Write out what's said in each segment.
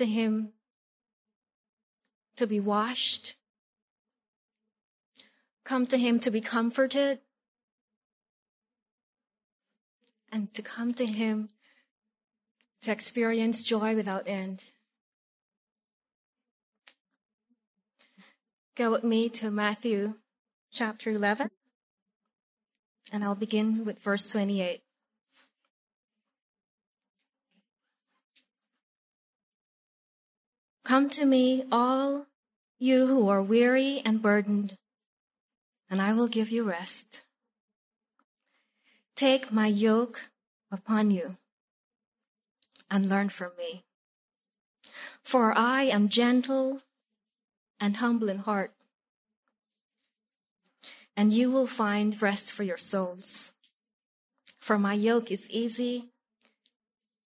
to Him to be washed. Come to Him to be comforted. And to come to Him to experience joy without end. Go with me to Matthew chapter 11, and I'll begin with verse 28. Come to me, all you who are weary and burdened, and I will give you rest. Take my yoke upon you and learn from me. For I am gentle and humble in heart, and you will find rest for your souls. For my yoke is easy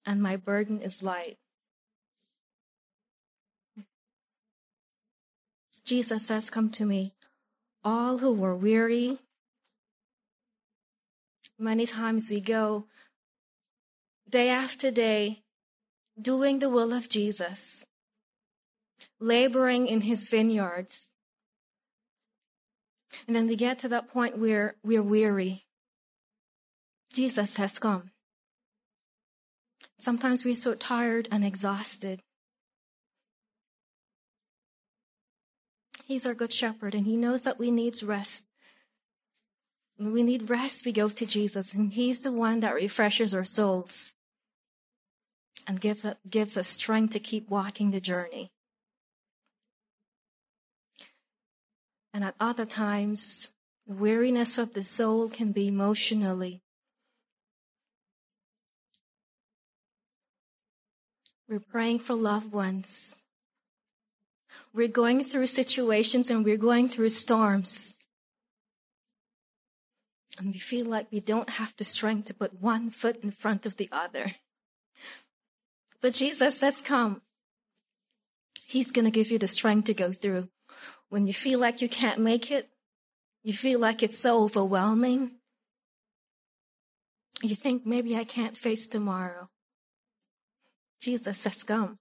and my burden is light. Jesus says, Come to me, all who were weary. Many times we go day after day doing the will of Jesus, laboring in his vineyards. And then we get to that point where we're weary. Jesus has come. Sometimes we're so tired and exhausted. He's our good shepherd and he knows that we need rest. When we need rest, we go to Jesus and he's the one that refreshes our souls and gives, gives us strength to keep walking the journey. And at other times, the weariness of the soul can be emotionally. We're praying for loved ones. We're going through situations and we're going through storms. And we feel like we don't have the strength to put one foot in front of the other. But Jesus says, Come. He's going to give you the strength to go through. When you feel like you can't make it, you feel like it's so overwhelming. You think maybe I can't face tomorrow. Jesus says, Come.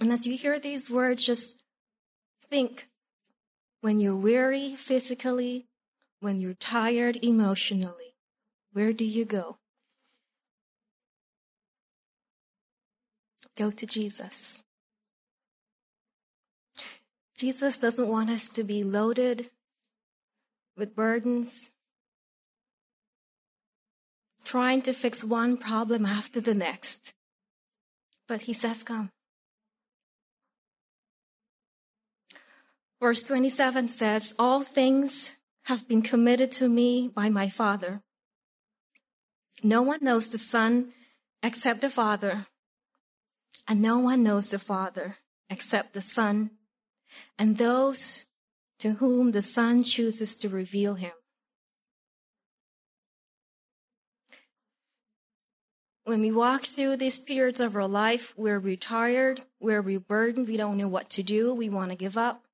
And as you hear these words, just think when you're weary physically, when you're tired emotionally, where do you go? Go to Jesus. Jesus doesn't want us to be loaded with burdens, trying to fix one problem after the next. But he says, Come. Verse 27 says, All things have been committed to me by my Father. No one knows the Son except the Father, and no one knows the Father except the Son, and those to whom the Son chooses to reveal him. When we walk through these periods of our life we're tired, where we're burdened, we don't know what to do, we want to give up.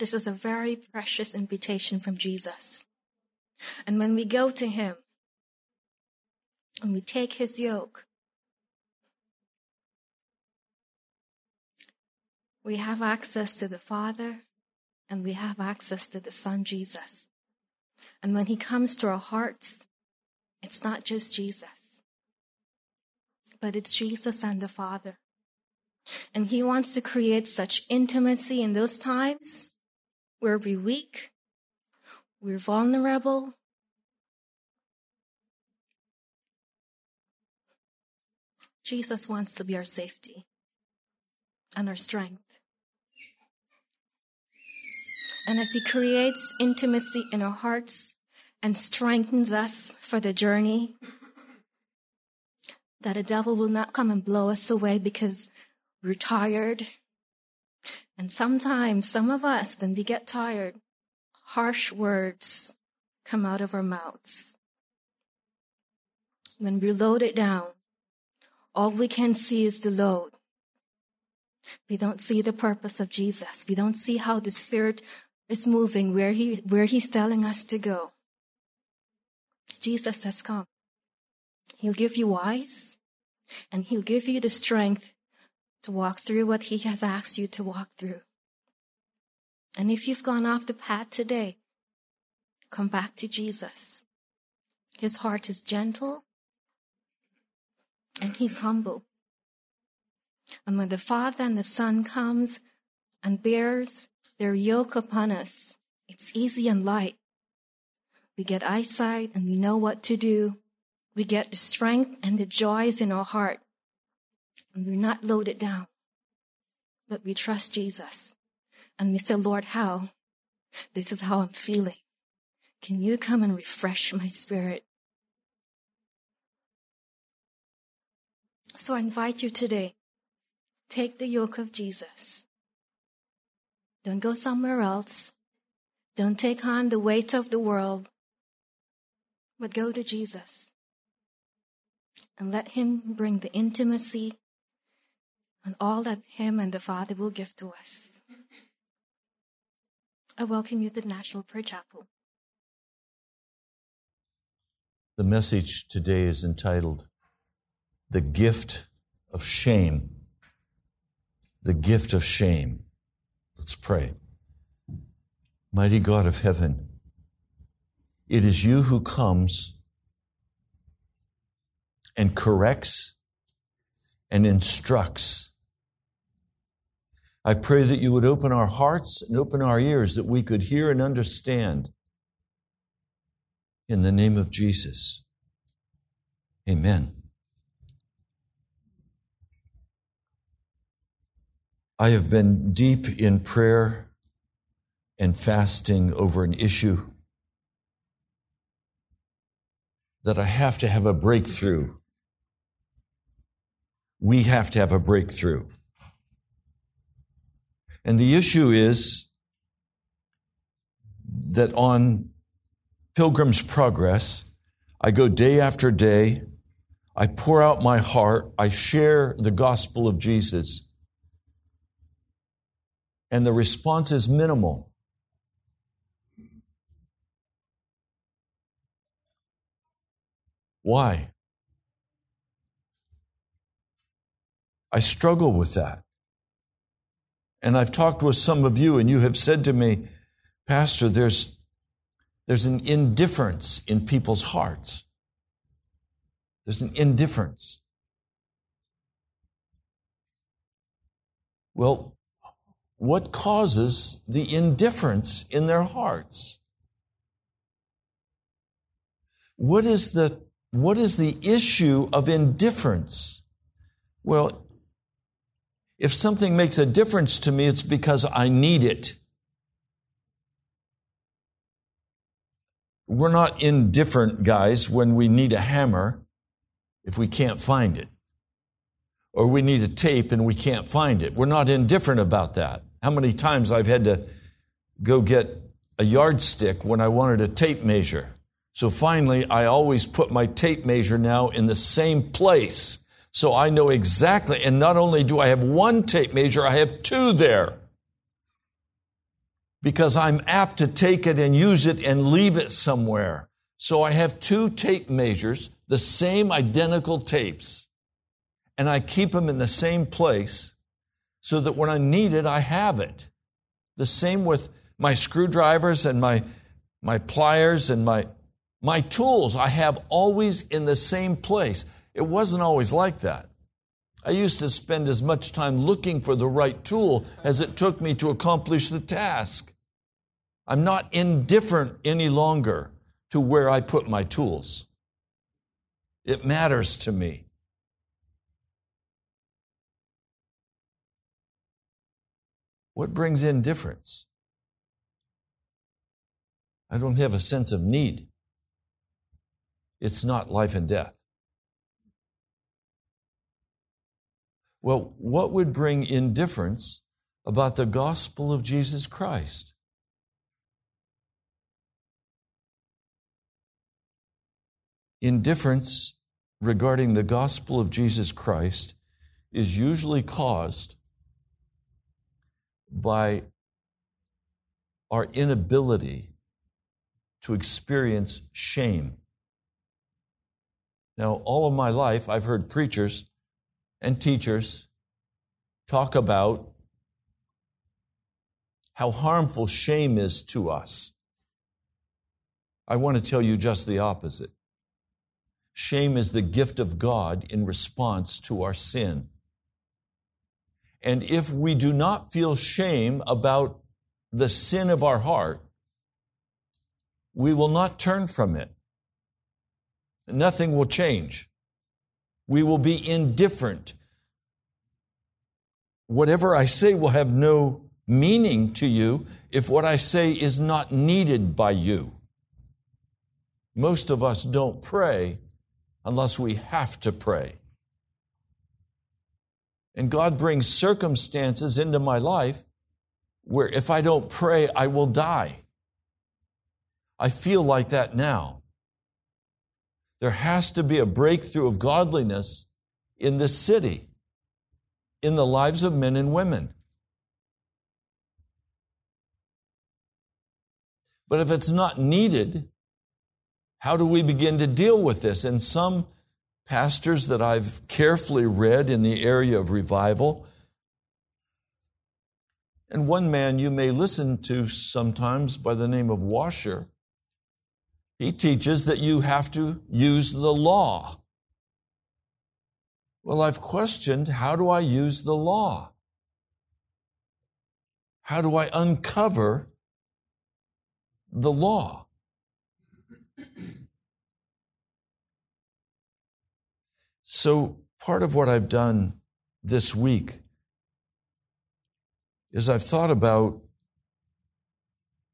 This is a very precious invitation from Jesus. And when we go to Him and we take His yoke, we have access to the Father and we have access to the Son Jesus. And when He comes to our hearts, it's not just Jesus, but it's Jesus and the Father. And He wants to create such intimacy in those times where we're weak, we're vulnerable. Jesus wants to be our safety and our strength. And as He creates intimacy in our hearts and strengthens us for the journey, that the devil will not come and blow us away because we're tired. And sometimes, some of us, when we get tired, harsh words come out of our mouths. When we load it down, all we can see is the load. We don't see the purpose of Jesus. We don't see how the Spirit is moving where he where he's telling us to go. Jesus has come. He'll give you wise and He'll give you the strength to walk through what He has asked you to walk through. And if you've gone off the path today, come back to Jesus. His heart is gentle and He's humble. And when the Father and the Son comes and bears their yoke upon us, it's easy and light. We get eyesight and we know what to do. We get the strength and the joys in our heart. And we're not loaded down. But we trust Jesus. And we say, Lord, how? This is how I'm feeling. Can you come and refresh my spirit? So I invite you today Take the yoke of Jesus. Don't go somewhere else. Don't take on the weight of the world, but go to Jesus and let Him bring the intimacy and all that Him and the Father will give to us. I welcome you to the National Prayer Chapel. The message today is entitled The Gift of Shame the gift of shame. Let's pray. Mighty God of heaven, it is you who comes and corrects and instructs. I pray that you would open our hearts and open our ears that we could hear and understand. In the name of Jesus. Amen. I have been deep in prayer and fasting over an issue that I have to have a breakthrough. We have to have a breakthrough. And the issue is that on Pilgrim's Progress, I go day after day, I pour out my heart, I share the gospel of Jesus and the response is minimal. Why? I struggle with that. And I've talked with some of you, and you have said to me, Pastor, there's, there's an indifference in people's hearts. There's an indifference. Well, what causes the indifference in their hearts? What is the, what is the issue of indifference? Well, if something makes a difference to me, it's because I need it. We're not indifferent guys when we need a hammer if we can't find it. Or we need a tape and we can't find it. We're not indifferent about that how many times I've had to go get a yardstick when I wanted a tape measure. So finally, I always put my tape measure now in the same place. So I know exactly, and not only do I have one tape measure, I have two there. Because I'm apt to take it and use it and leave it somewhere. So I have two tape measures, the same identical tapes, and I keep them in the same place so that when I need it, I have it. The same with my screwdrivers and my, my pliers and my, my tools. I have always in the same place. It wasn't always like that. I used to spend as much time looking for the right tool as it took me to accomplish the task. I'm not indifferent any longer to where I put my tools. It matters to me. What brings indifference? I don't have a sense of need. It's not life and death. Well, what would bring indifference about the gospel of Jesus Christ? Indifference regarding the gospel of Jesus Christ is usually caused by our inability to experience shame. Now, all of my life, I've heard preachers and teachers talk about how harmful shame is to us. I want to tell you just the opposite. Shame is the gift of God in response to our sin. And if we do not feel shame about the sin of our heart, we will not turn from it. Nothing will change. We will be indifferent. Whatever I say will have no meaning to you if what I say is not needed by you. Most of us don't pray unless we have to pray. And God brings circumstances into my life where if I don't pray, I will die. I feel like that now. There has to be a breakthrough of godliness in this city, in the lives of men and women. But if it's not needed, how do we begin to deal with this? And some pastors that I've carefully read in the area of revival, and one man you may listen to sometimes by the name of Washer, he teaches that you have to use the law. Well, I've questioned how do I use the law? How do I uncover the law? So, part of what I've done this week is I've thought about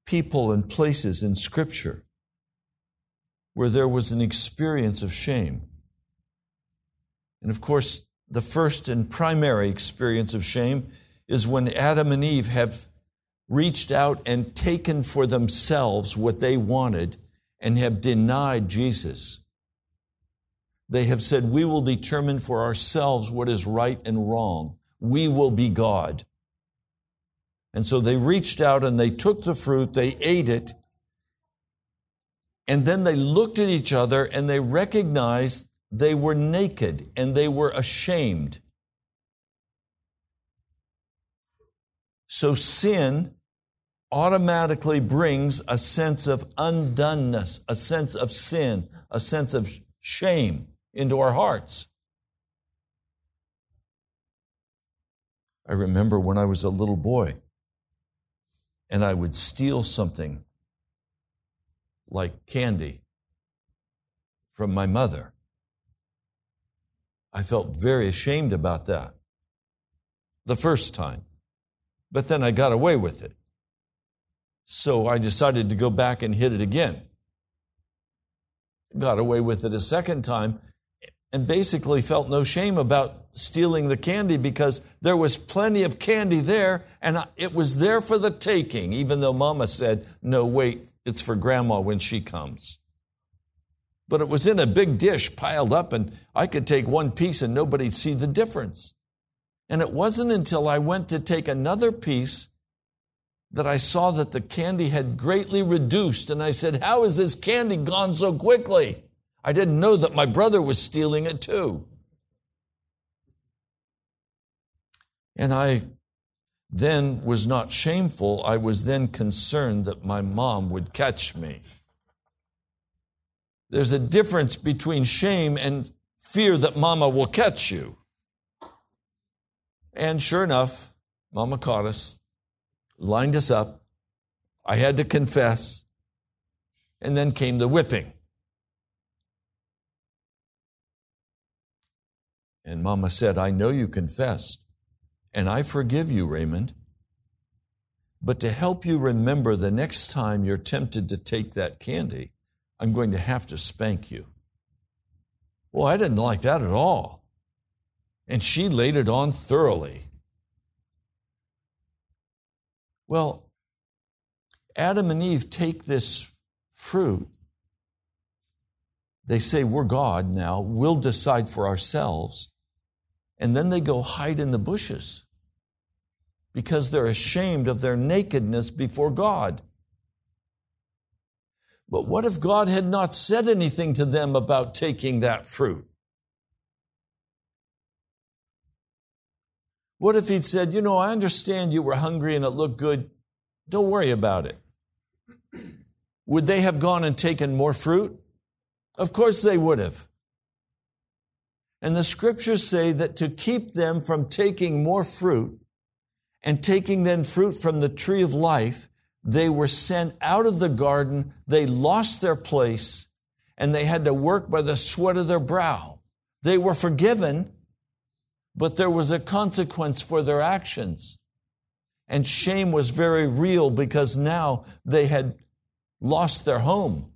people and places in Scripture where there was an experience of shame. And of course, the first and primary experience of shame is when Adam and Eve have reached out and taken for themselves what they wanted and have denied Jesus. They have said, We will determine for ourselves what is right and wrong. We will be God. And so they reached out and they took the fruit, they ate it, and then they looked at each other and they recognized they were naked and they were ashamed. So sin automatically brings a sense of undoneness, a sense of sin, a sense of shame into our hearts. I remember when I was a little boy and I would steal something like candy from my mother. I felt very ashamed about that the first time, but then I got away with it. So I decided to go back and hit it again. Got away with it a second time and basically felt no shame about stealing the candy because there was plenty of candy there and it was there for the taking, even though mama said, no, wait, it's for grandma when she comes. But it was in a big dish piled up and I could take one piece and nobody'd see the difference. And it wasn't until I went to take another piece that I saw that the candy had greatly reduced. And I said, How has this candy gone so quickly? I didn't know that my brother was stealing it too. And I then was not shameful. I was then concerned that my mom would catch me. There's a difference between shame and fear that mama will catch you. And sure enough, mama caught us, lined us up. I had to confess. And then came the whipping. And Mama said, I know you confessed, and I forgive you, Raymond. But to help you remember the next time you're tempted to take that candy, I'm going to have to spank you. Well, I didn't like that at all. And she laid it on thoroughly. Well, Adam and Eve take this fruit. They say, We're God now. We'll decide for ourselves and then they go hide in the bushes because they're ashamed of their nakedness before God. But what if God had not said anything to them about taking that fruit? What if he'd said, You know, I understand you were hungry and it looked good. Don't worry about it. Would they have gone and taken more fruit? Of course they would have. And the scriptures say that to keep them from taking more fruit and taking then fruit from the tree of life, they were sent out of the garden, they lost their place, and they had to work by the sweat of their brow. They were forgiven, but there was a consequence for their actions. And shame was very real because now they had lost their home.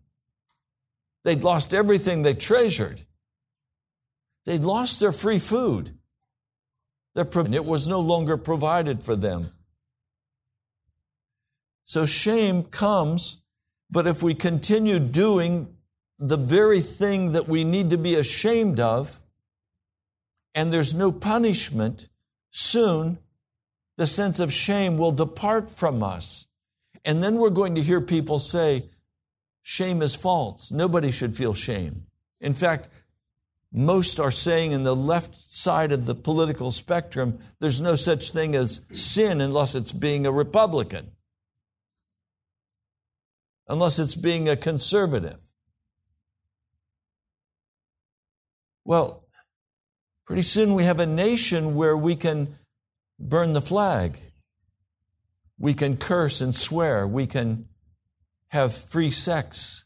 They'd lost everything they treasured. They'd lost their free food. Their, it was no longer provided for them. So shame comes, but if we continue doing the very thing that we need to be ashamed of, and there's no punishment, soon the sense of shame will depart from us. And then we're going to hear people say, shame is false. Nobody should feel shame. In fact, most are saying in the left side of the political spectrum, there's no such thing as sin unless it's being a Republican unless it's being a conservative. Well, pretty soon we have a nation where we can burn the flag. We can curse and swear. We can have free sex.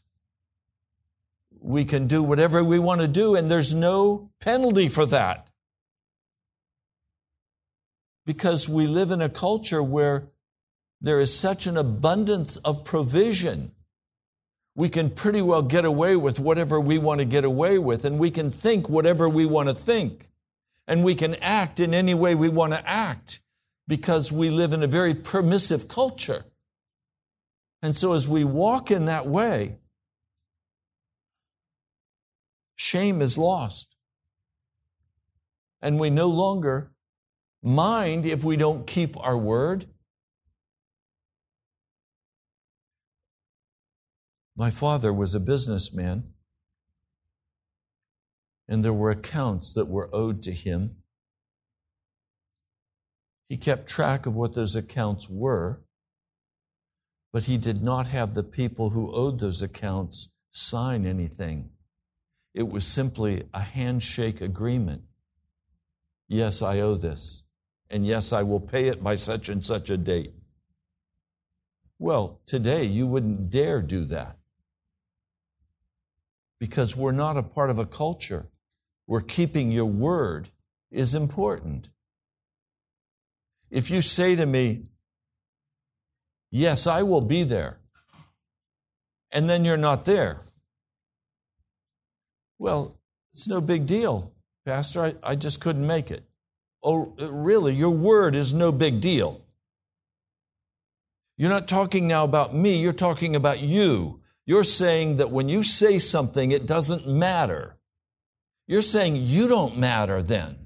We can do whatever we want to do, and there's no penalty for that. Because we live in a culture where there is such an abundance of provision we can pretty well get away with whatever we want to get away with, and we can think whatever we want to think, and we can act in any way we want to act because we live in a very permissive culture. And so, as we walk in that way, shame is lost. And we no longer mind if we don't keep our word. My father was a businessman, and there were accounts that were owed to him. He kept track of what those accounts were, but he did not have the people who owed those accounts sign anything. It was simply a handshake agreement. Yes, I owe this. And yes, I will pay it by such and such a date. Well, today you wouldn't dare do that because we're not a part of a culture where keeping your word is important. If you say to me, Yes, I will be there, and then you're not there, well, it's no big deal. Pastor, I, I just couldn't make it. Oh, really? Your word is no big deal. You're not talking now about me, you're talking about you. You're saying that when you say something, it doesn't matter. You're saying you don't matter then.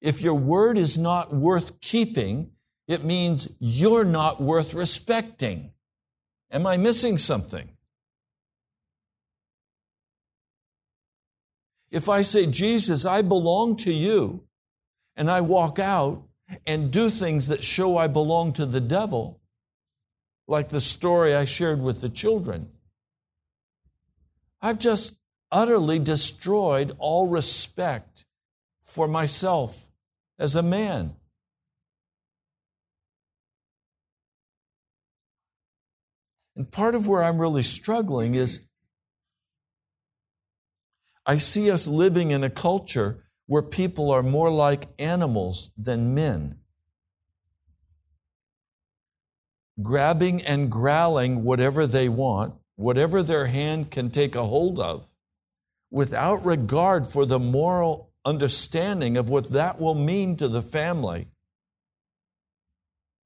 If your word is not worth keeping, it means you're not worth respecting. Am I missing something? If I say, Jesus, I belong to you, and I walk out and do things that show I belong to the devil, like the story I shared with the children. I've just utterly destroyed all respect for myself as a man. And part of where I'm really struggling is I see us living in a culture where people are more like animals than men. grabbing and growling whatever they want, whatever their hand can take a hold of, without regard for the moral understanding of what that will mean to the family.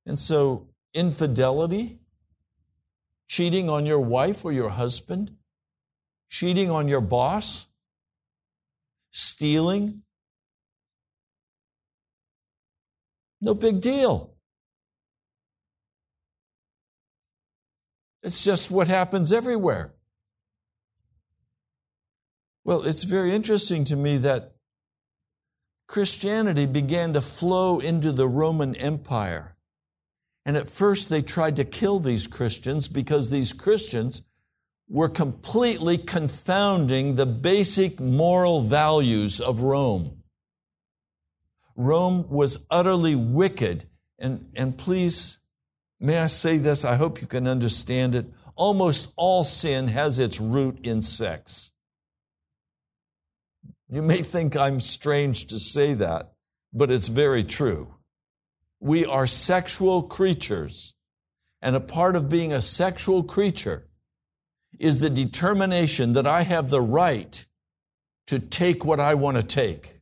And so, infidelity, cheating on your wife or your husband, cheating on your boss, stealing, no big deal. It's just what happens everywhere. Well, it's very interesting to me that Christianity began to flow into the Roman Empire. And at first, they tried to kill these Christians because these Christians were completely confounding the basic moral values of Rome. Rome was utterly wicked. And, and please, may I say this? I hope you can understand it. Almost all sin has its root in sex. You may think I'm strange to say that, but it's very true. We are sexual creatures. And a part of being a sexual creature is the determination that I have the right to take what I want to take.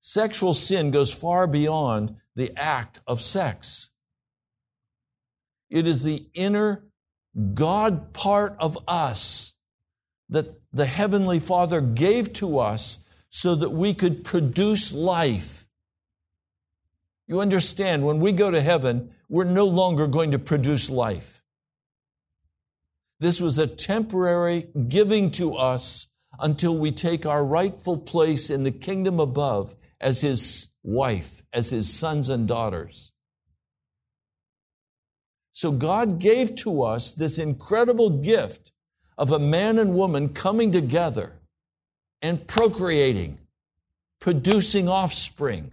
Sexual sin goes far beyond the act of sex. It is the inner God part of us that the Heavenly Father gave to us so that we could produce life. You understand, when we go to heaven, we're no longer going to produce life. This was a temporary giving to us until we take our rightful place in the kingdom above as His wife, as His sons and daughters. So God gave to us this incredible gift of a man and woman coming together and procreating, producing offspring.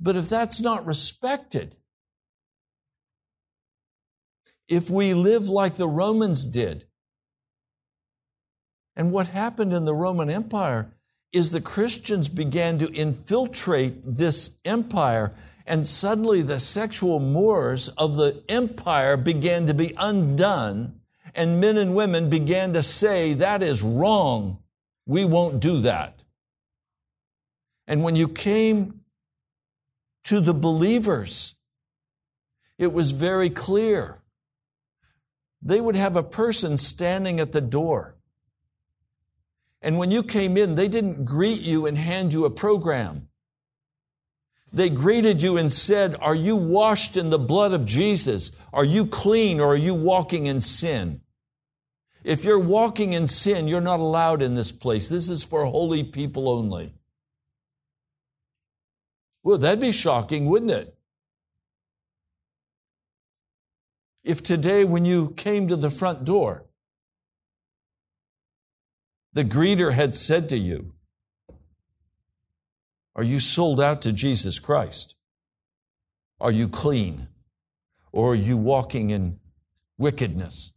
But if that's not respected, if we live like the Romans did, and what happened in the Roman Empire is the Christians began to infiltrate this empire, and suddenly the sexual mores of the empire began to be undone and men and women began to say, That is wrong. We won't do that. And when you came to the believers, it was very clear. They would have a person standing at the door. And when you came in, they didn't greet you and hand you a program. They greeted you and said, Are you washed in the blood of Jesus? Are you clean or are you walking in sin? If you're walking in sin, you're not allowed in this place. This is for holy people only. Well, that'd be shocking, wouldn't it? If today, when you came to the front door, the greeter had said to you, Are you sold out to Jesus Christ? Are you clean? Or are you walking in wickedness?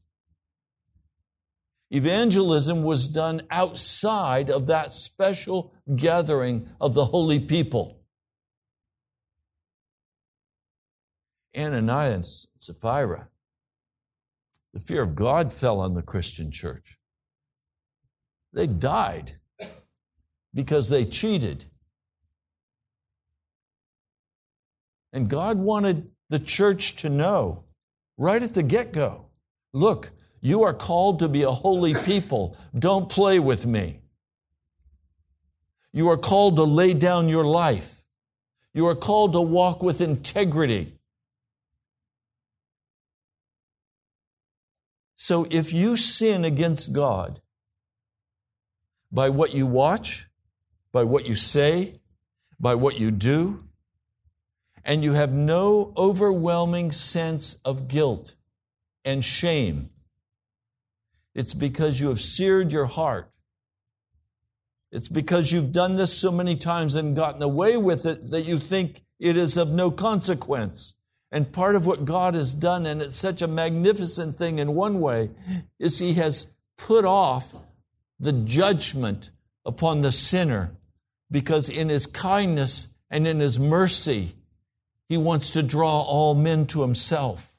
Evangelism was done outside of that special gathering of the holy people. Ananias and Sapphira, the fear of God fell on the Christian church. They died because they cheated. And God wanted the church to know right at the get go look, you are called to be a holy people. Don't play with me. You are called to lay down your life. You are called to walk with integrity. So if you sin against God by what you watch, by what you say, by what you do, and you have no overwhelming sense of guilt and shame, it's because you have seared your heart. It's because you've done this so many times and gotten away with it that you think it is of no consequence. And part of what God has done, and it's such a magnificent thing in one way, is He has put off the judgment upon the sinner because in His kindness and in His mercy, He wants to draw all men to Himself.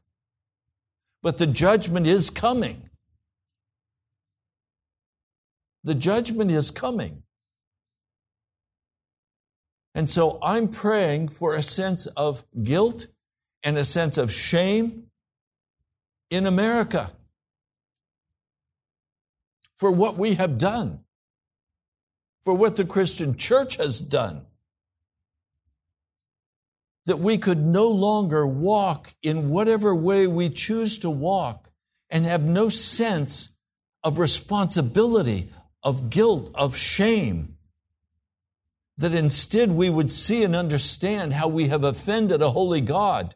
But the judgment is coming. The judgment is coming. And so I'm praying for a sense of guilt and a sense of shame in America for what we have done, for what the Christian church has done. that we could no longer walk in whatever way we choose to walk and have no sense of responsibility, of guilt, of shame. That instead we would see and understand how we have offended a holy God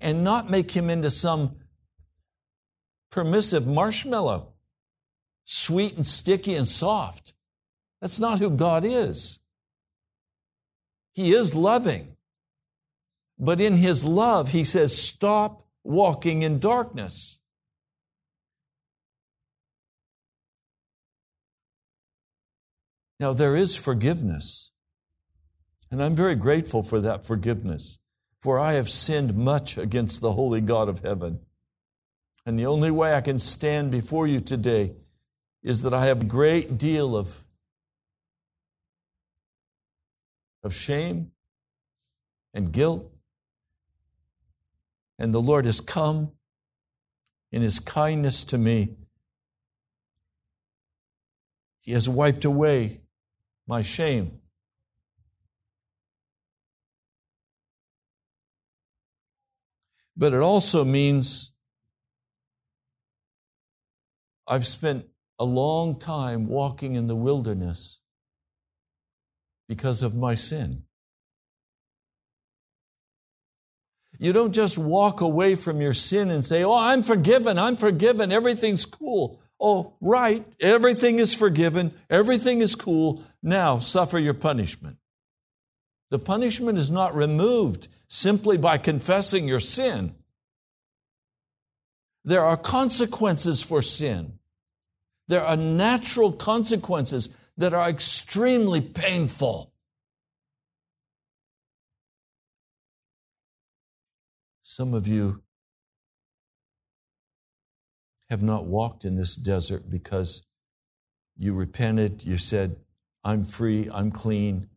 and not make him into some permissive marshmallow, sweet and sticky and soft. That's not who God is. He is loving. But in His love, He says, stop walking in darkness. Now, there is forgiveness. And I'm very grateful for that forgiveness. For I have sinned much against the holy God of heaven. And the only way I can stand before you today is that I have a great deal of of shame and guilt. And the Lord has come in His kindness to me. He has wiped away my shame. But it also means I've spent a long time walking in the wilderness because of my sin. You don't just walk away from your sin and say, Oh, I'm forgiven, I'm forgiven, everything's cool. Oh, right, everything is forgiven, everything is cool. Now suffer your punishment. The punishment is not removed simply by confessing your sin. There are consequences for sin. There are natural consequences that are extremely painful. Some of you have not walked in this desert because you repented, you said, I'm free, I'm clean,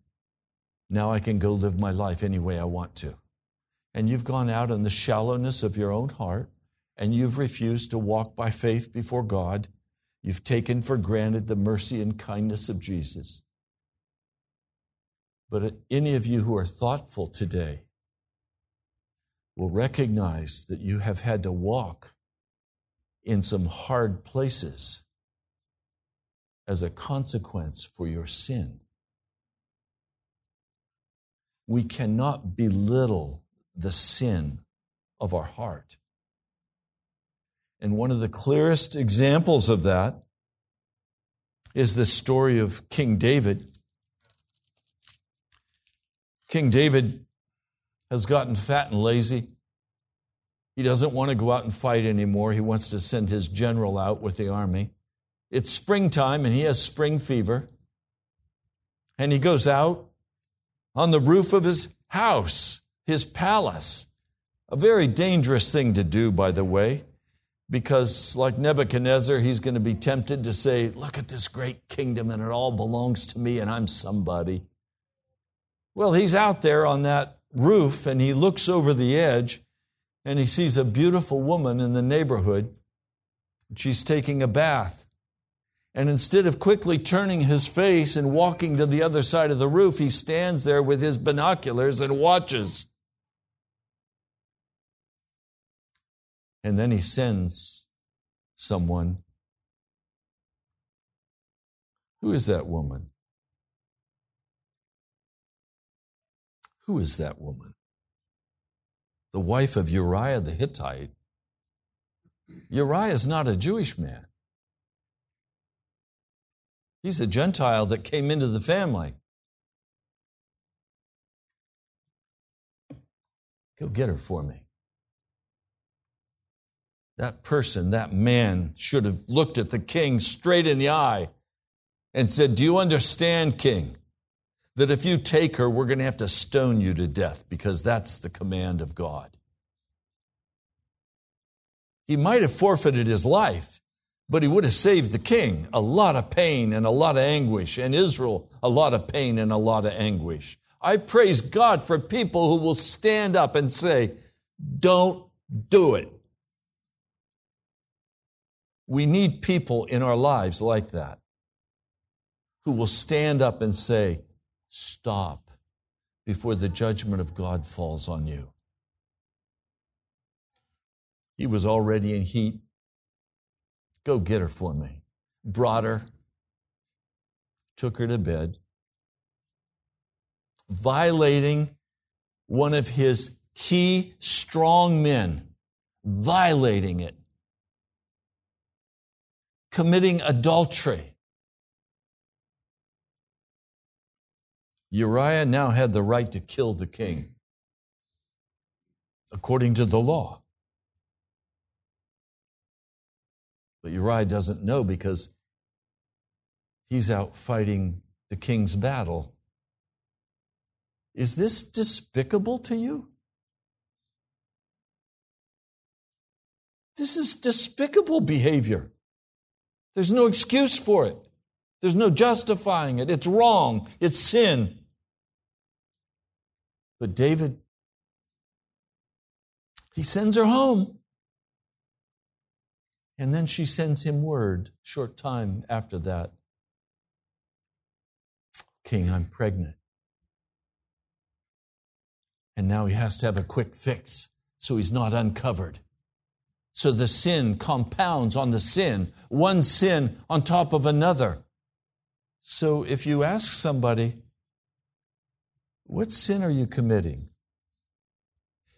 now I can go live my life any way I want to. And you've gone out in the shallowness of your own heart and you've refused to walk by faith before God You've taken for granted the mercy and kindness of Jesus. But any of you who are thoughtful today will recognize that you have had to walk in some hard places as a consequence for your sin. We cannot belittle the sin of our heart. And one of the clearest examples of that is the story of King David. King David has gotten fat and lazy. He doesn't want to go out and fight anymore. He wants to send his general out with the army. It's springtime and he has spring fever. And he goes out on the roof of his house, his palace. A very dangerous thing to do, by the way because, like Nebuchadnezzar, he's going to be tempted to say, Look at this great kingdom, and it all belongs to me, and I'm somebody. Well, he's out there on that roof, and he looks over the edge, and he sees a beautiful woman in the neighborhood. She's taking a bath. And instead of quickly turning his face and walking to the other side of the roof, he stands there with his binoculars and watches. And then he sends someone. Who is that woman? Who is that woman? The wife of Uriah the Hittite. Uriah is not a Jewish man. He's a Gentile that came into the family. Go get her for me that person, that man, should have looked at the king straight in the eye and said, Do you understand, king, that if you take her, we're going to have to stone you to death because that's the command of God? He might have forfeited his life, but he would have saved the king a lot of pain and a lot of anguish, and Israel a lot of pain and a lot of anguish. I praise God for people who will stand up and say, Don't do it. We need people in our lives like that who will stand up and say, Stop. before the judgment of God falls on you. He was already in heat. Go get her for me. Brought her, took her to bed, violating one of his key strong men, violating it, committing adultery. Uriah now had the right to kill the king according to the law. But Uriah doesn't know because he's out fighting the king's battle. Is this despicable to you? This is despicable behavior. There's no excuse for it. There's no justifying it. It's wrong. It's sin. But David, he sends her home. And then she sends him word short time after that King, I'm pregnant. And now he has to have a quick fix so he's not uncovered. So the sin compounds on the sin, one sin on top of another. So if you ask somebody, what sin are you committing?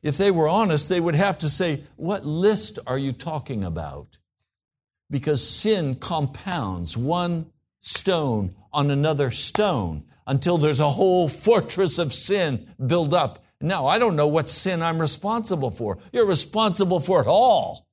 If they were honest, they would have to say, What list are you talking about? Because sin compounds one stone on another stone until there's a whole fortress of sin built up. Now, I don't know what sin I'm responsible for. You're responsible for it all.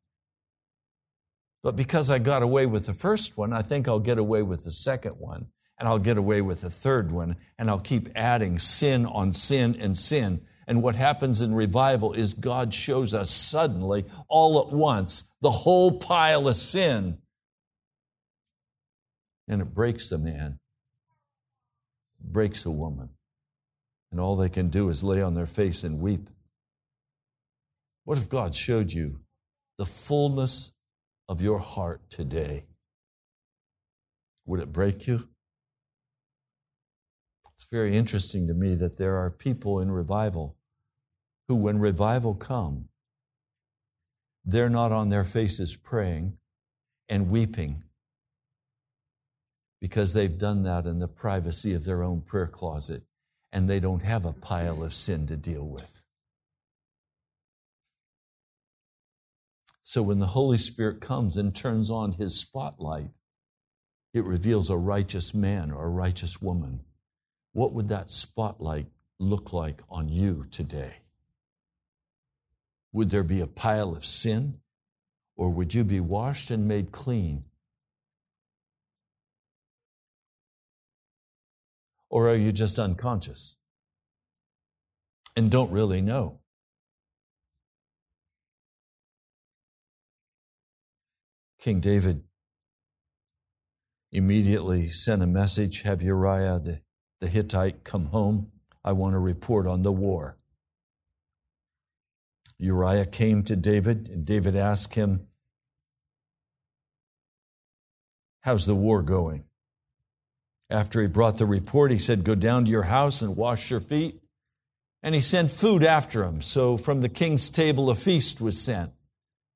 But because I got away with the first one, I think I'll get away with the second one and I'll get away with the third one, and I'll keep adding sin on sin and sin. And what happens in revival is God shows us suddenly, all at once, the whole pile of sin. And it breaks a man, breaks a woman. And all they can do is lay on their face and weep. What if God showed you the fullness of your heart today? Would it break you? Very interesting to me that there are people in revival who, when revival come, they're not on their faces praying and weeping because they've done that in the privacy of their own prayer closet and they don't have a pile of sin to deal with. So when the Holy Spirit comes and turns on his spotlight, it reveals a righteous man or a righteous woman what would that spotlight look like on you today? Would there be a pile of sin? Or would you be washed and made clean? Or are you just unconscious and don't really know? King David immediately sent a message have Uriah the the Hittite come home. I want to report on the war. Uriah came to David, and David asked him, How's the war going? After he brought the report, he said, Go down to your house and wash your feet. And he sent food after him. So from the king's table, a feast was sent.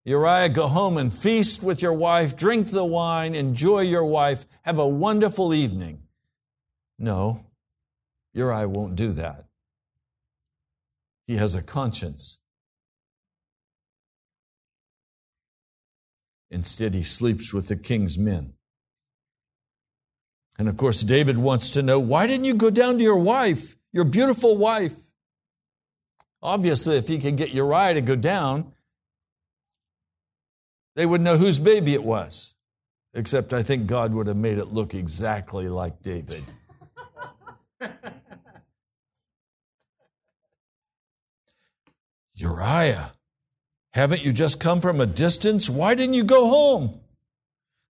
Uriah, go home and feast with your wife, drink the wine, enjoy your wife, have a wonderful evening. No, Uriah won't do that. He has a conscience. Instead, he sleeps with the king's men. And of course, David wants to know why didn't you go down to your wife, your beautiful wife? Obviously, if he could get Uriah to go down, they would know whose baby it was. Except I think God would have made it look exactly like David. Uriah, haven't you just come from a distance? Why didn't you go home?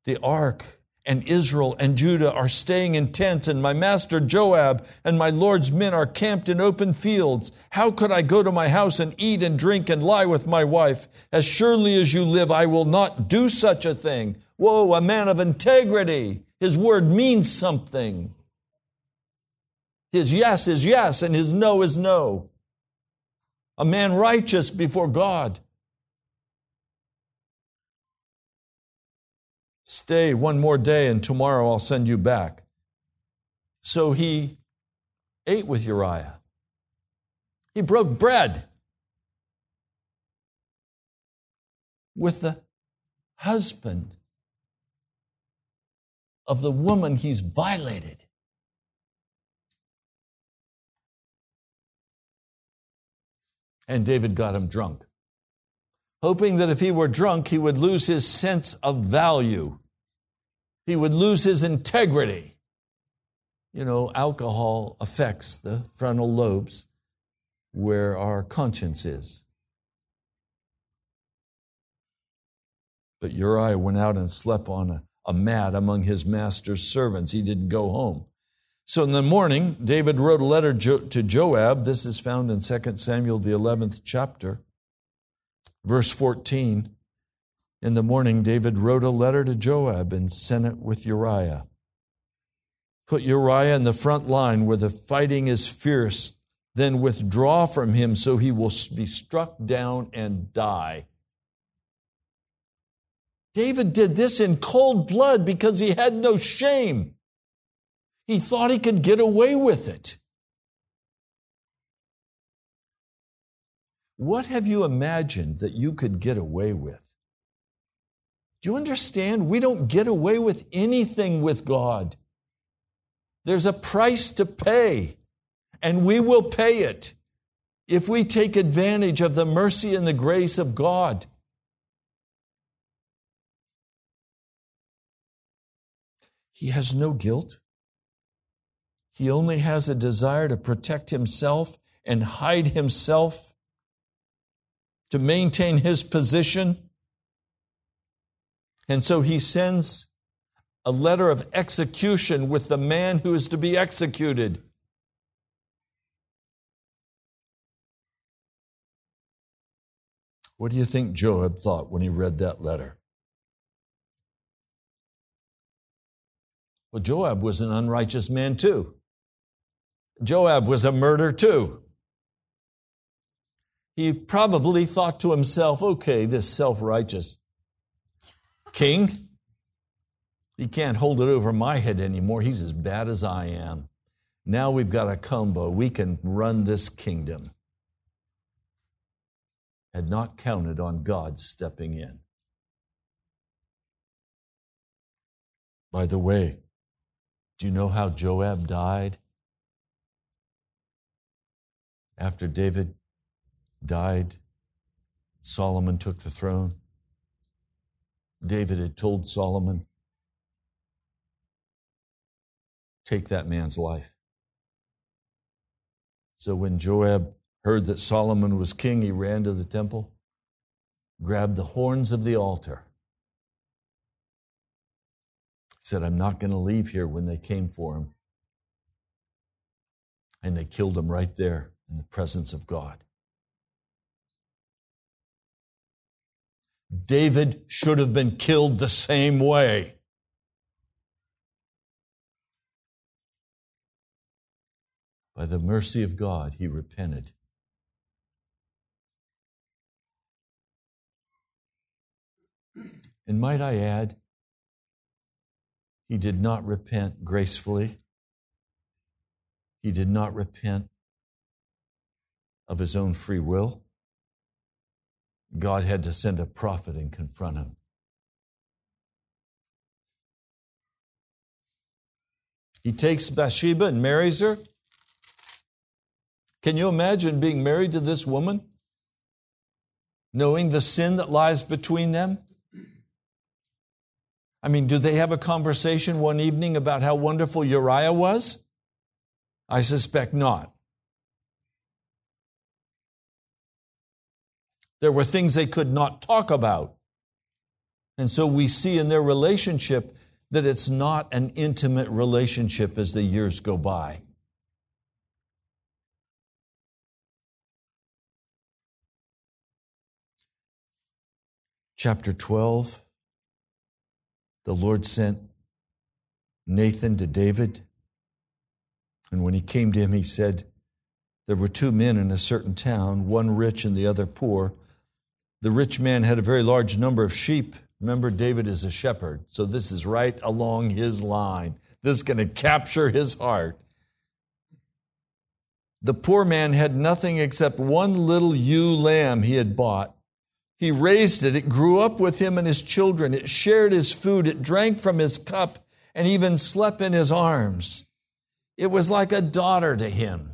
The ark and Israel and Judah are staying in tents, and my master Joab and my Lord's men are camped in open fields. How could I go to my house and eat and drink and lie with my wife? As surely as you live, I will not do such a thing. Whoa, a man of integrity. His word means something. His yes is yes, and his no is no. A man righteous before God. Stay one more day, and tomorrow I'll send you back. So he ate with Uriah. He broke bread with the husband of the woman he's violated. And David got him drunk, hoping that if he were drunk, he would lose his sense of value. He would lose his integrity. You know, alcohol affects the frontal lobes where our conscience is. But Uriah went out and slept on a, a mat among his master's servants. He didn't go home. So in the morning, David wrote a letter to Joab. This is found in 2 Samuel, the 11th chapter, verse 14. In the morning, David wrote a letter to Joab and sent it with Uriah. Put Uriah in the front line where the fighting is fierce, then withdraw from him so he will be struck down and die. David did this in cold blood because he had no shame. He thought he could get away with it. What have you imagined that you could get away with? Do you understand? We don't get away with anything with God. There's a price to pay, and we will pay it if we take advantage of the mercy and the grace of God. He has no guilt. He only has a desire to protect himself and hide himself, to maintain his position. And so he sends a letter of execution with the man who is to be executed. What do you think Joab thought when he read that letter? Well, Joab was an unrighteous man too. Joab was a murderer too. He probably thought to himself, okay, this self righteous king, he can't hold it over my head anymore. He's as bad as I am. Now we've got a combo. We can run this kingdom. Had not counted on God stepping in. By the way, do you know how Joab died? After David died, Solomon took the throne. David had told Solomon, Take that man's life. So when Joab heard that Solomon was king, he ran to the temple, grabbed the horns of the altar, said, I'm not going to leave here when they came for him. And they killed him right there in the presence of God. David should have been killed the same way. By the mercy of God, he repented. And might I add, he did not repent gracefully. He did not repent of his own free will. God had to send a prophet and confront him. He takes Bathsheba and marries her. Can you imagine being married to this woman? Knowing the sin that lies between them? I mean, do they have a conversation one evening about how wonderful Uriah was? I suspect not. There were things they could not talk about. And so we see in their relationship that it's not an intimate relationship as the years go by. Chapter 12 the Lord sent Nathan to David And when he came to him, he said, There were two men in a certain town, one rich and the other poor. The rich man had a very large number of sheep. Remember, David is a shepherd, so this is right along his line. This is going to capture his heart. The poor man had nothing except one little ewe lamb he had bought. He raised it. It grew up with him and his children. It shared his food. It drank from his cup and even slept in his arms. It was like a daughter to him.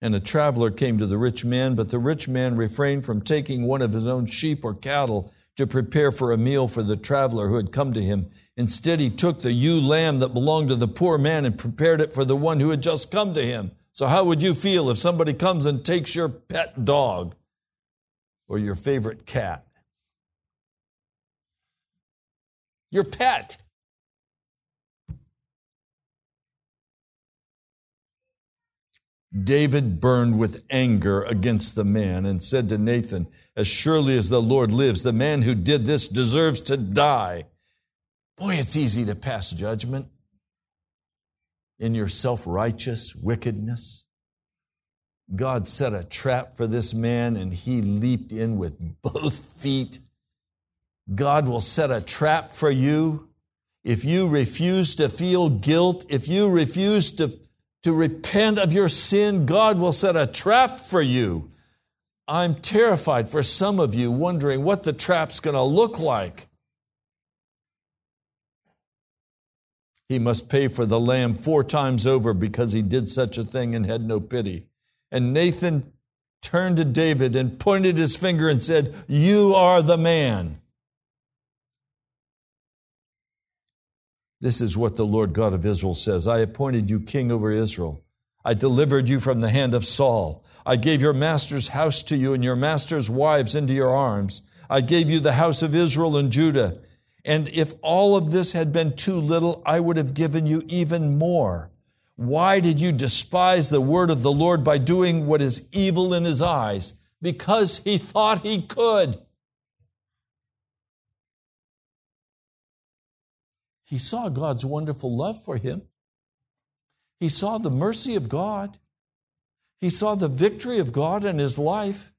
And a traveler came to the rich man, but the rich man refrained from taking one of his own sheep or cattle to prepare for a meal for the traveler who had come to him. Instead, he took the ewe lamb that belonged to the poor man and prepared it for the one who had just come to him. So, how would you feel if somebody comes and takes your pet dog or your favorite cat? Your pet. David burned with anger against the man and said to Nathan, As surely as the Lord lives, the man who did this deserves to die. Boy, it's easy to pass judgment in your self righteous wickedness. God set a trap for this man and he leaped in with both feet. God will set a trap for you if you refuse to feel guilt, if you refuse to to repent of your sin, God will set a trap for you. I'm terrified for some of you, wondering what the trap's going to look like. He must pay for the lamb four times over because he did such a thing and had no pity. And Nathan turned to David and pointed his finger and said, You are the man. This is what the Lord God of Israel says I appointed you king over Israel. I delivered you from the hand of Saul. I gave your master's house to you and your master's wives into your arms. I gave you the house of Israel and Judah. And if all of this had been too little, I would have given you even more. Why did you despise the word of the Lord by doing what is evil in his eyes? Because he thought he could. He saw God's wonderful love for him. He saw the mercy of God. He saw the victory of God in his life.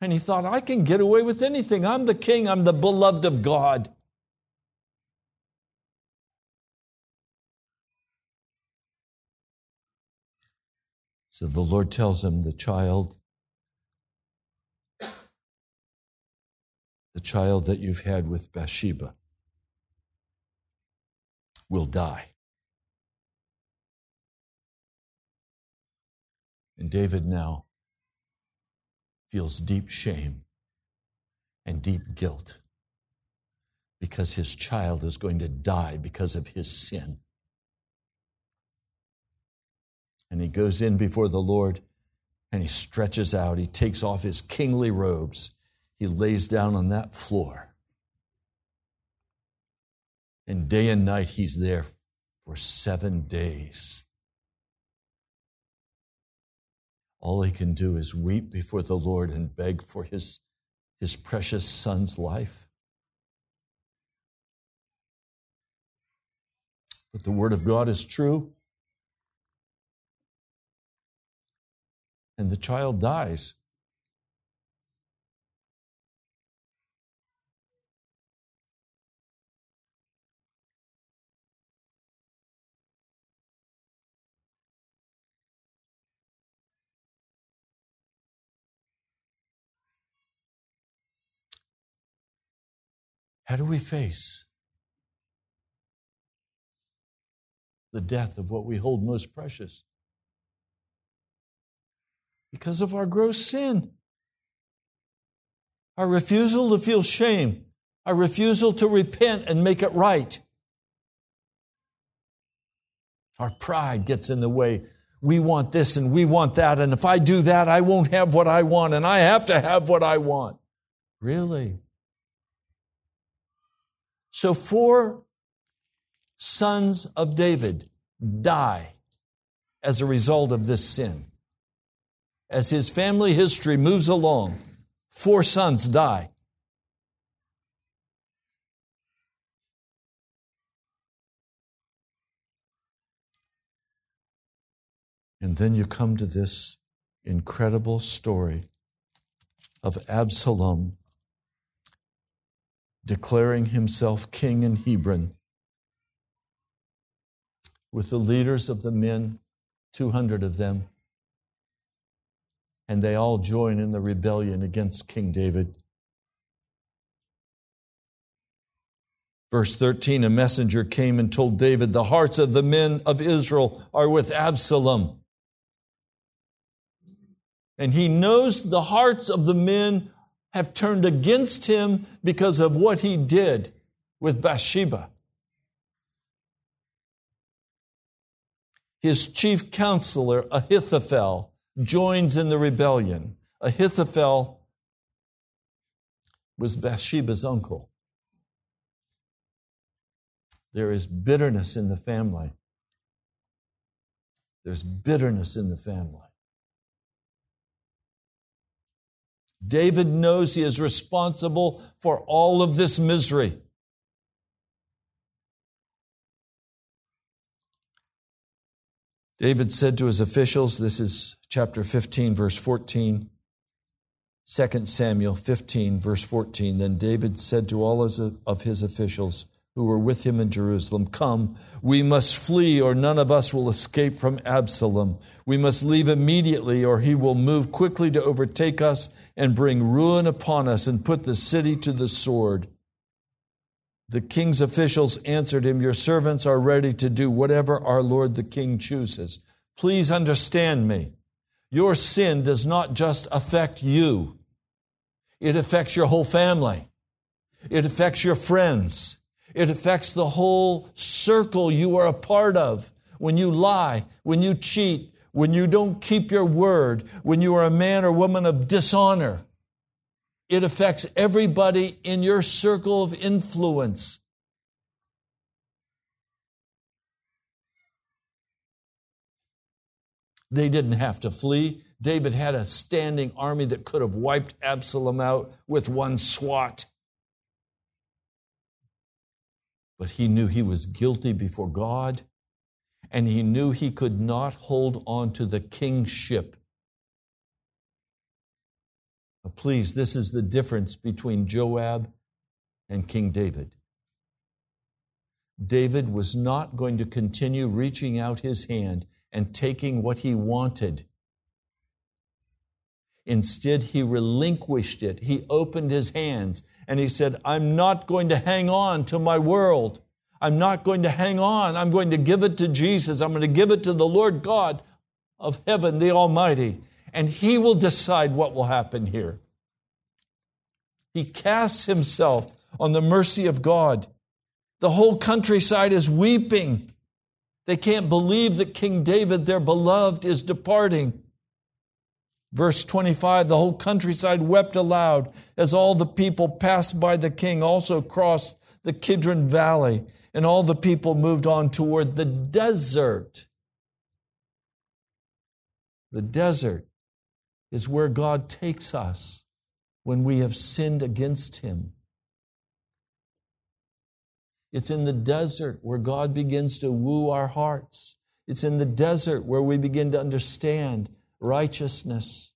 And he thought, I can get away with anything. I'm the king, I'm the beloved of God. So the Lord tells him, the child, the child that you've had with Bathsheba will die. And David now feels deep shame and deep guilt because his child is going to die because of his sin. And he goes in before the Lord and he stretches out. He takes off his kingly robes. He lays down on that floor. And day and night he's there for seven days. All he can do is weep before the Lord and beg for his, his precious son's life. But the word of God is true. And the child dies. How do we face the death of what we hold most precious? Because of our gross sin. Our refusal to feel shame. Our refusal to repent and make it right. Our pride gets in the way. We want this and we want that, and if I do that, I won't have what I want, and I have to have what I want. Really? So, four sons of David die as a result of this sin. As his family history moves along, four sons die. And then you come to this incredible story of Absalom declaring himself king in Hebron with the leaders of the men, 200 of them, and they all join in the rebellion against King David. Verse 13 A messenger came and told David, The hearts of the men of Israel are with Absalom. And he knows the hearts of the men have turned against him because of what he did with Bathsheba. His chief counselor, Ahithophel, joins in the rebellion. Ahithophel was Bathsheba's uncle. There is bitterness in the family. There's bitterness in the family. David knows he is responsible for all of this misery. David said to his officials, this is chapter 15, verse 14, 2 Samuel 15, verse 14. Then David said to all of his officials who were with him in Jerusalem, Come, we must flee, or none of us will escape from Absalom. We must leave immediately, or he will move quickly to overtake us and bring ruin upon us and put the city to the sword. The king's officials answered him, Your servants are ready to do whatever our Lord the king chooses. Please understand me. Your sin does not just affect you, it affects your whole family, it affects your friends, it affects the whole circle you are a part of. When you lie, when you cheat, when you don't keep your word, when you are a man or woman of dishonor, it affects everybody in your circle of influence. They didn't have to flee. David had a standing army that could have wiped Absalom out with one swat. But he knew he was guilty before God, and he knew he could not hold on to the kingship Please, this is the difference between Joab and King David. David was not going to continue reaching out his hand and taking what he wanted. Instead, he relinquished it. He opened his hands and he said, I'm not going to hang on to my world. I'm not going to hang on. I'm going to give it to Jesus. I'm going to give it to the Lord God of heaven, the Almighty and He will decide what will happen here. He casts himself on the mercy of God. The whole countryside is weeping. They can't believe that King David, their beloved, is departing. Verse 25 the whole countryside wept aloud as all the people passed by the king, also crossed the Kidron Valley, and all the people moved on toward the desert. The desert is where God takes us when we have sinned against Him. It's in the desert where God begins to woo our hearts. It's in the desert where we begin to understand righteousness.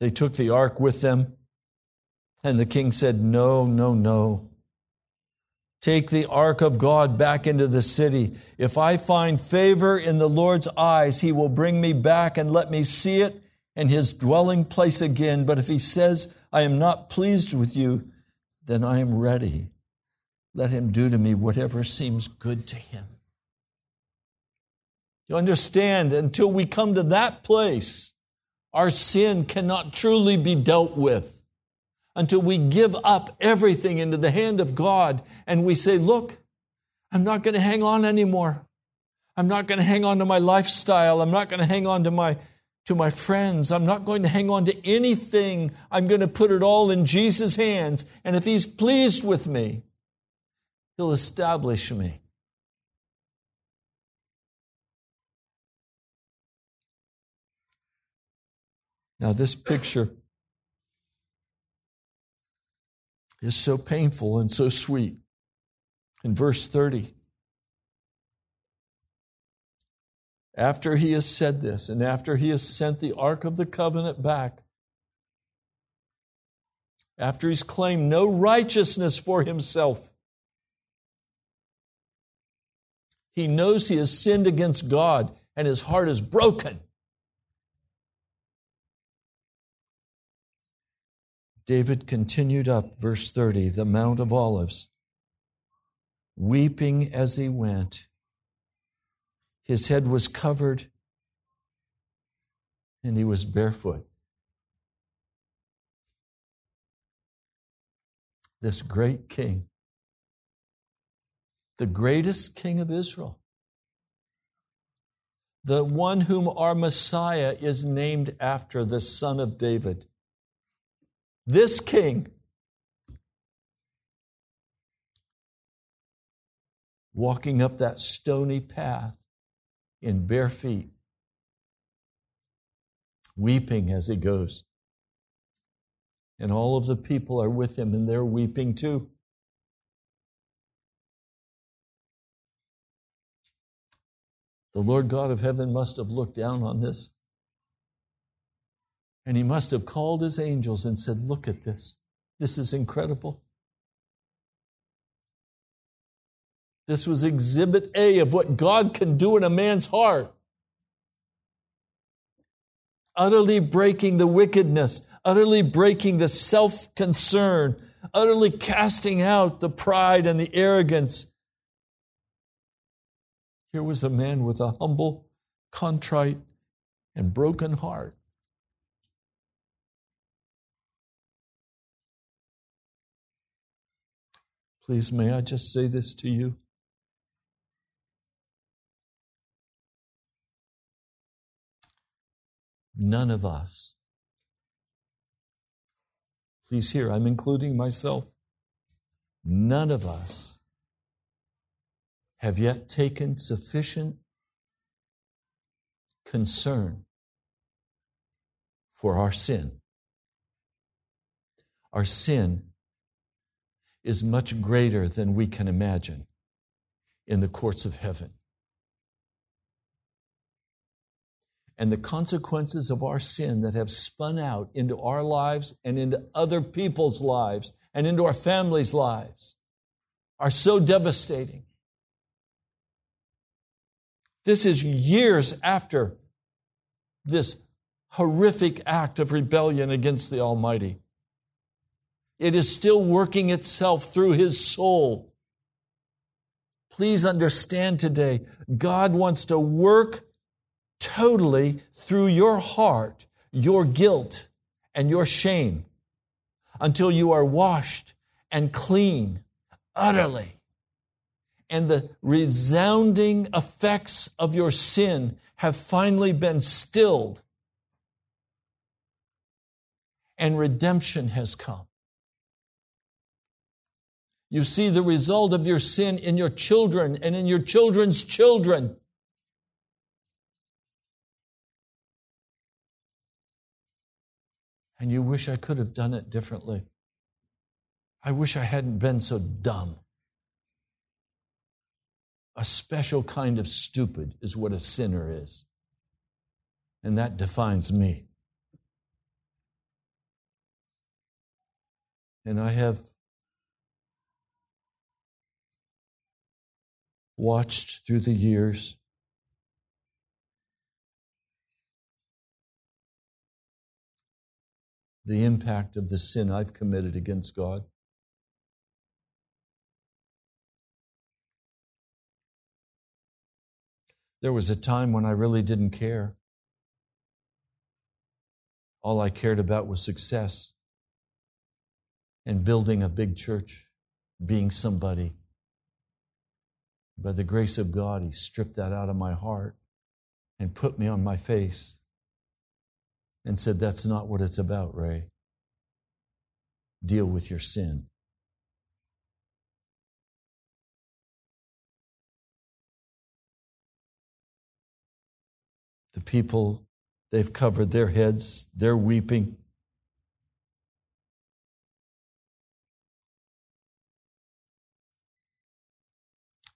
They took the ark with them, and the king said, No, no, no. Take the ark of God back into the city. If I find favor in the Lord's eyes, he will bring me back and let me see it and his dwelling place again. But if he says, I am not pleased with you, then I am ready. Let him do to me whatever seems good to him. You understand, until we come to that place, our sin cannot truly be dealt with until we give up everything into the hand of God and we say, Look, I'm not going to hang on anymore. I'm not going to hang on to my lifestyle. I'm not going to hang on to my to my friends. I'm not going to hang on to anything. I'm going to put it all in Jesus' hands. And if He's pleased with me, He'll establish me. Now, this picture is so painful and so sweet. In verse 30, after he has said this, and after he has sent the Ark of the Covenant back, after he's claimed no righteousness for himself, he knows he has sinned against God and his heart is broken. David continued up, verse 30, the Mount of Olives, weeping as he went. His head was covered and he was barefoot. This great king, the greatest king of Israel, the one whom our Messiah is named after, the son of David this king walking up that stony path in bare feet, weeping as he goes. And all of the people are with him, and they're weeping too. The Lord God of heaven must have looked down on this and he must have called his angels and said, Look at this. This is incredible. This was exhibit A of what God can do in a man's heart. Utterly breaking the wickedness, utterly breaking the self concern, utterly casting out the pride and the arrogance. Here was a man with a humble, contrite, and broken heart. Please, may I just say this to you? None of us, please hear, I'm including myself, none of us have yet taken sufficient concern for our sin. Our sin is much greater than we can imagine in the courts of heaven. And the consequences of our sin that have spun out into our lives and into other people's lives and into our families' lives are so devastating. This is years after this horrific act of rebellion against the Almighty. It is still working itself through his soul. Please understand today, God wants to work totally through your heart, your guilt, and your shame until you are washed and clean utterly. And the resounding effects of your sin have finally been stilled. And redemption has come. You see the result of your sin in your children and in your children's children. And you wish I could have done it differently. I wish I hadn't been so dumb. A special kind of stupid is what a sinner is. And that defines me. And I have watched through the years. The impact of the sin I've committed against God. There was a time when I really didn't care. All I cared about was success and building a big church, being somebody. By the grace of God, He stripped that out of my heart and put me on my face and said, That's not what it's about, Ray. Deal with your sin. The people, they've covered their heads, they're weeping.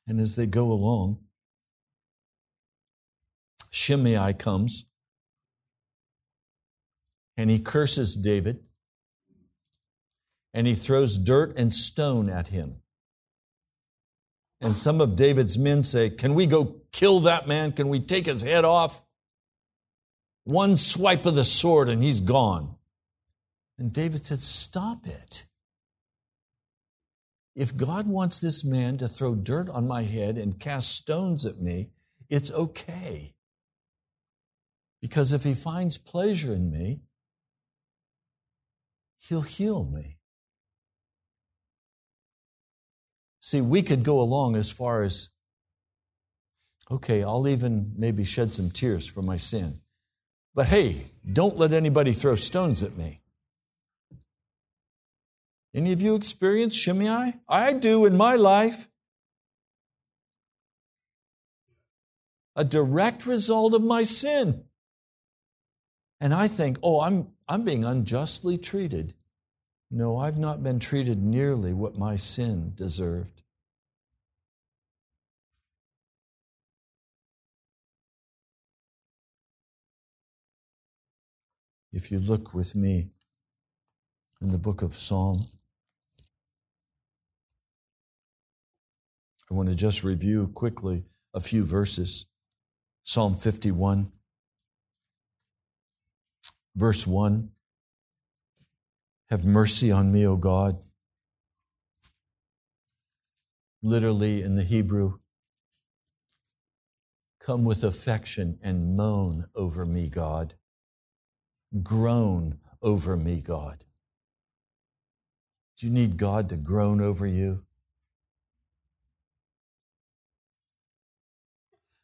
And as they go along, Shimei comes and he curses David and he throws dirt and stone at him. And some of David's men say, Can we go kill that man? Can we take his head off? One swipe of the sword and he's gone. And David said, Stop it. If God wants this man to throw dirt on my head and cast stones at me, it's okay. Because if he finds pleasure in me, he'll heal me. See, we could go along as far as, okay, I'll even maybe shed some tears for my sin. But hey, don't let anybody throw stones at me. Any of you experience Shimei? I do in my life. A direct result of my sin. And I think, oh, I'm, I'm being unjustly treated. No, I've not been treated nearly what my sin deserved. If you look with me in the book of Psalm, I want to just review quickly a few verses. Psalm 51, verse 1. Have mercy on me, O God. Literally in the Hebrew, come with affection and moan over me, God. Groan over me, God. Do you need God to groan over you?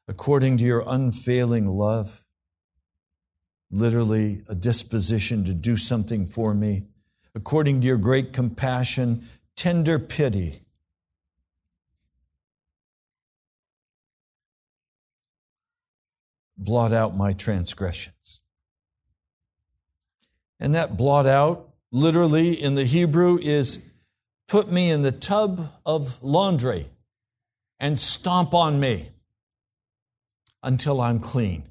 According to your unfailing love, literally a disposition to do something for me according to your great compassion, tender pity. Blot out my transgressions. And that blot out, literally in the Hebrew, is put me in the tub of laundry and stomp on me until I'm clean.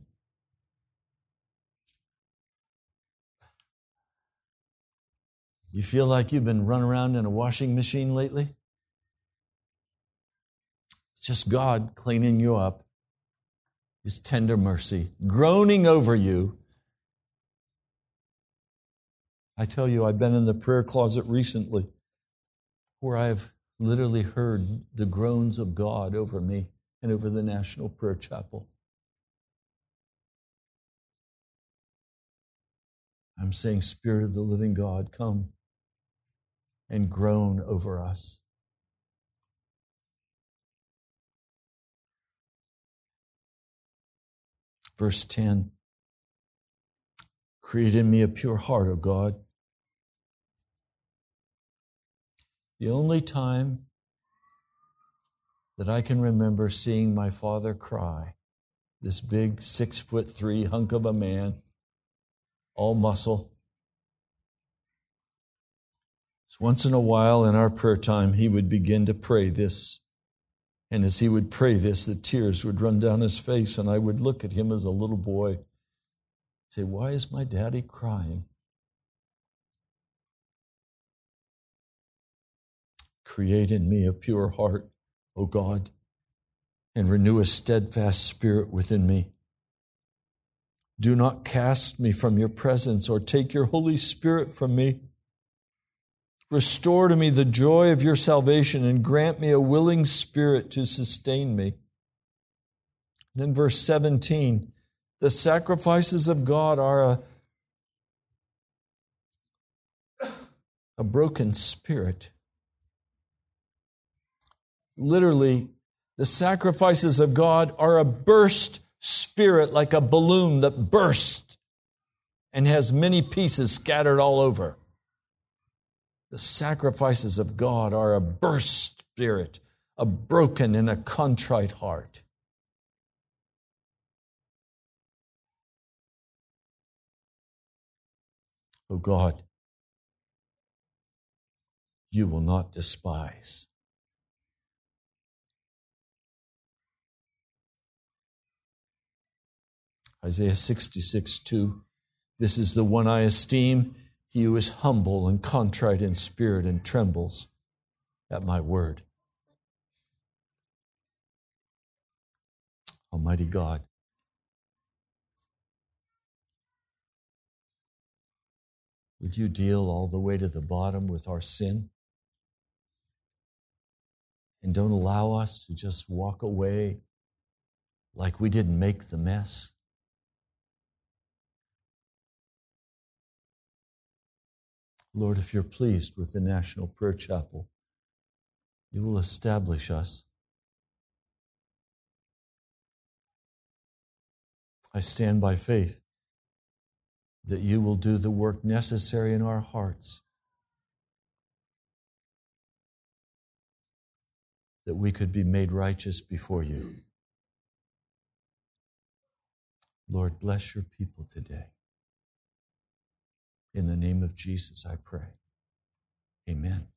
You feel like you've been run around in a washing machine lately? It's just God cleaning you up, His tender mercy, groaning over you. I tell you, I've been in the prayer closet recently where I've literally heard the groans of God over me and over the National Prayer Chapel. I'm saying, Spirit of the living God, come and groan over us. Verse 10 Create in me a pure heart, O God. The only time that I can remember seeing my father cry, this big six foot three hunk of a man, all muscle, so once in a while in our prayer time, he would begin to pray this. And as he would pray this, the tears would run down his face, and I would look at him as a little boy, say, Why is my daddy crying? Create in me a pure heart, O God, and renew a steadfast spirit within me. Do not cast me from your presence or take your Holy Spirit from me. Restore to me the joy of your salvation and grant me a willing spirit to sustain me. Then, verse 17 the sacrifices of God are a, a broken spirit. Literally, the sacrifices of God are a burst spirit, like a balloon that bursts and has many pieces scattered all over. The sacrifices of God are a burst spirit, a broken and a contrite heart. Oh God, you will not despise. Isaiah 66 2. This is the one I esteem, he who is humble and contrite in spirit and trembles at my word. Almighty God, would you deal all the way to the bottom with our sin? And don't allow us to just walk away like we didn't make the mess. Lord, if you're pleased with the National Prayer Chapel, you will establish us. I stand by faith that you will do the work necessary in our hearts, that we could be made righteous before you. Lord, bless your people today. In the name of Jesus, I pray. Amen.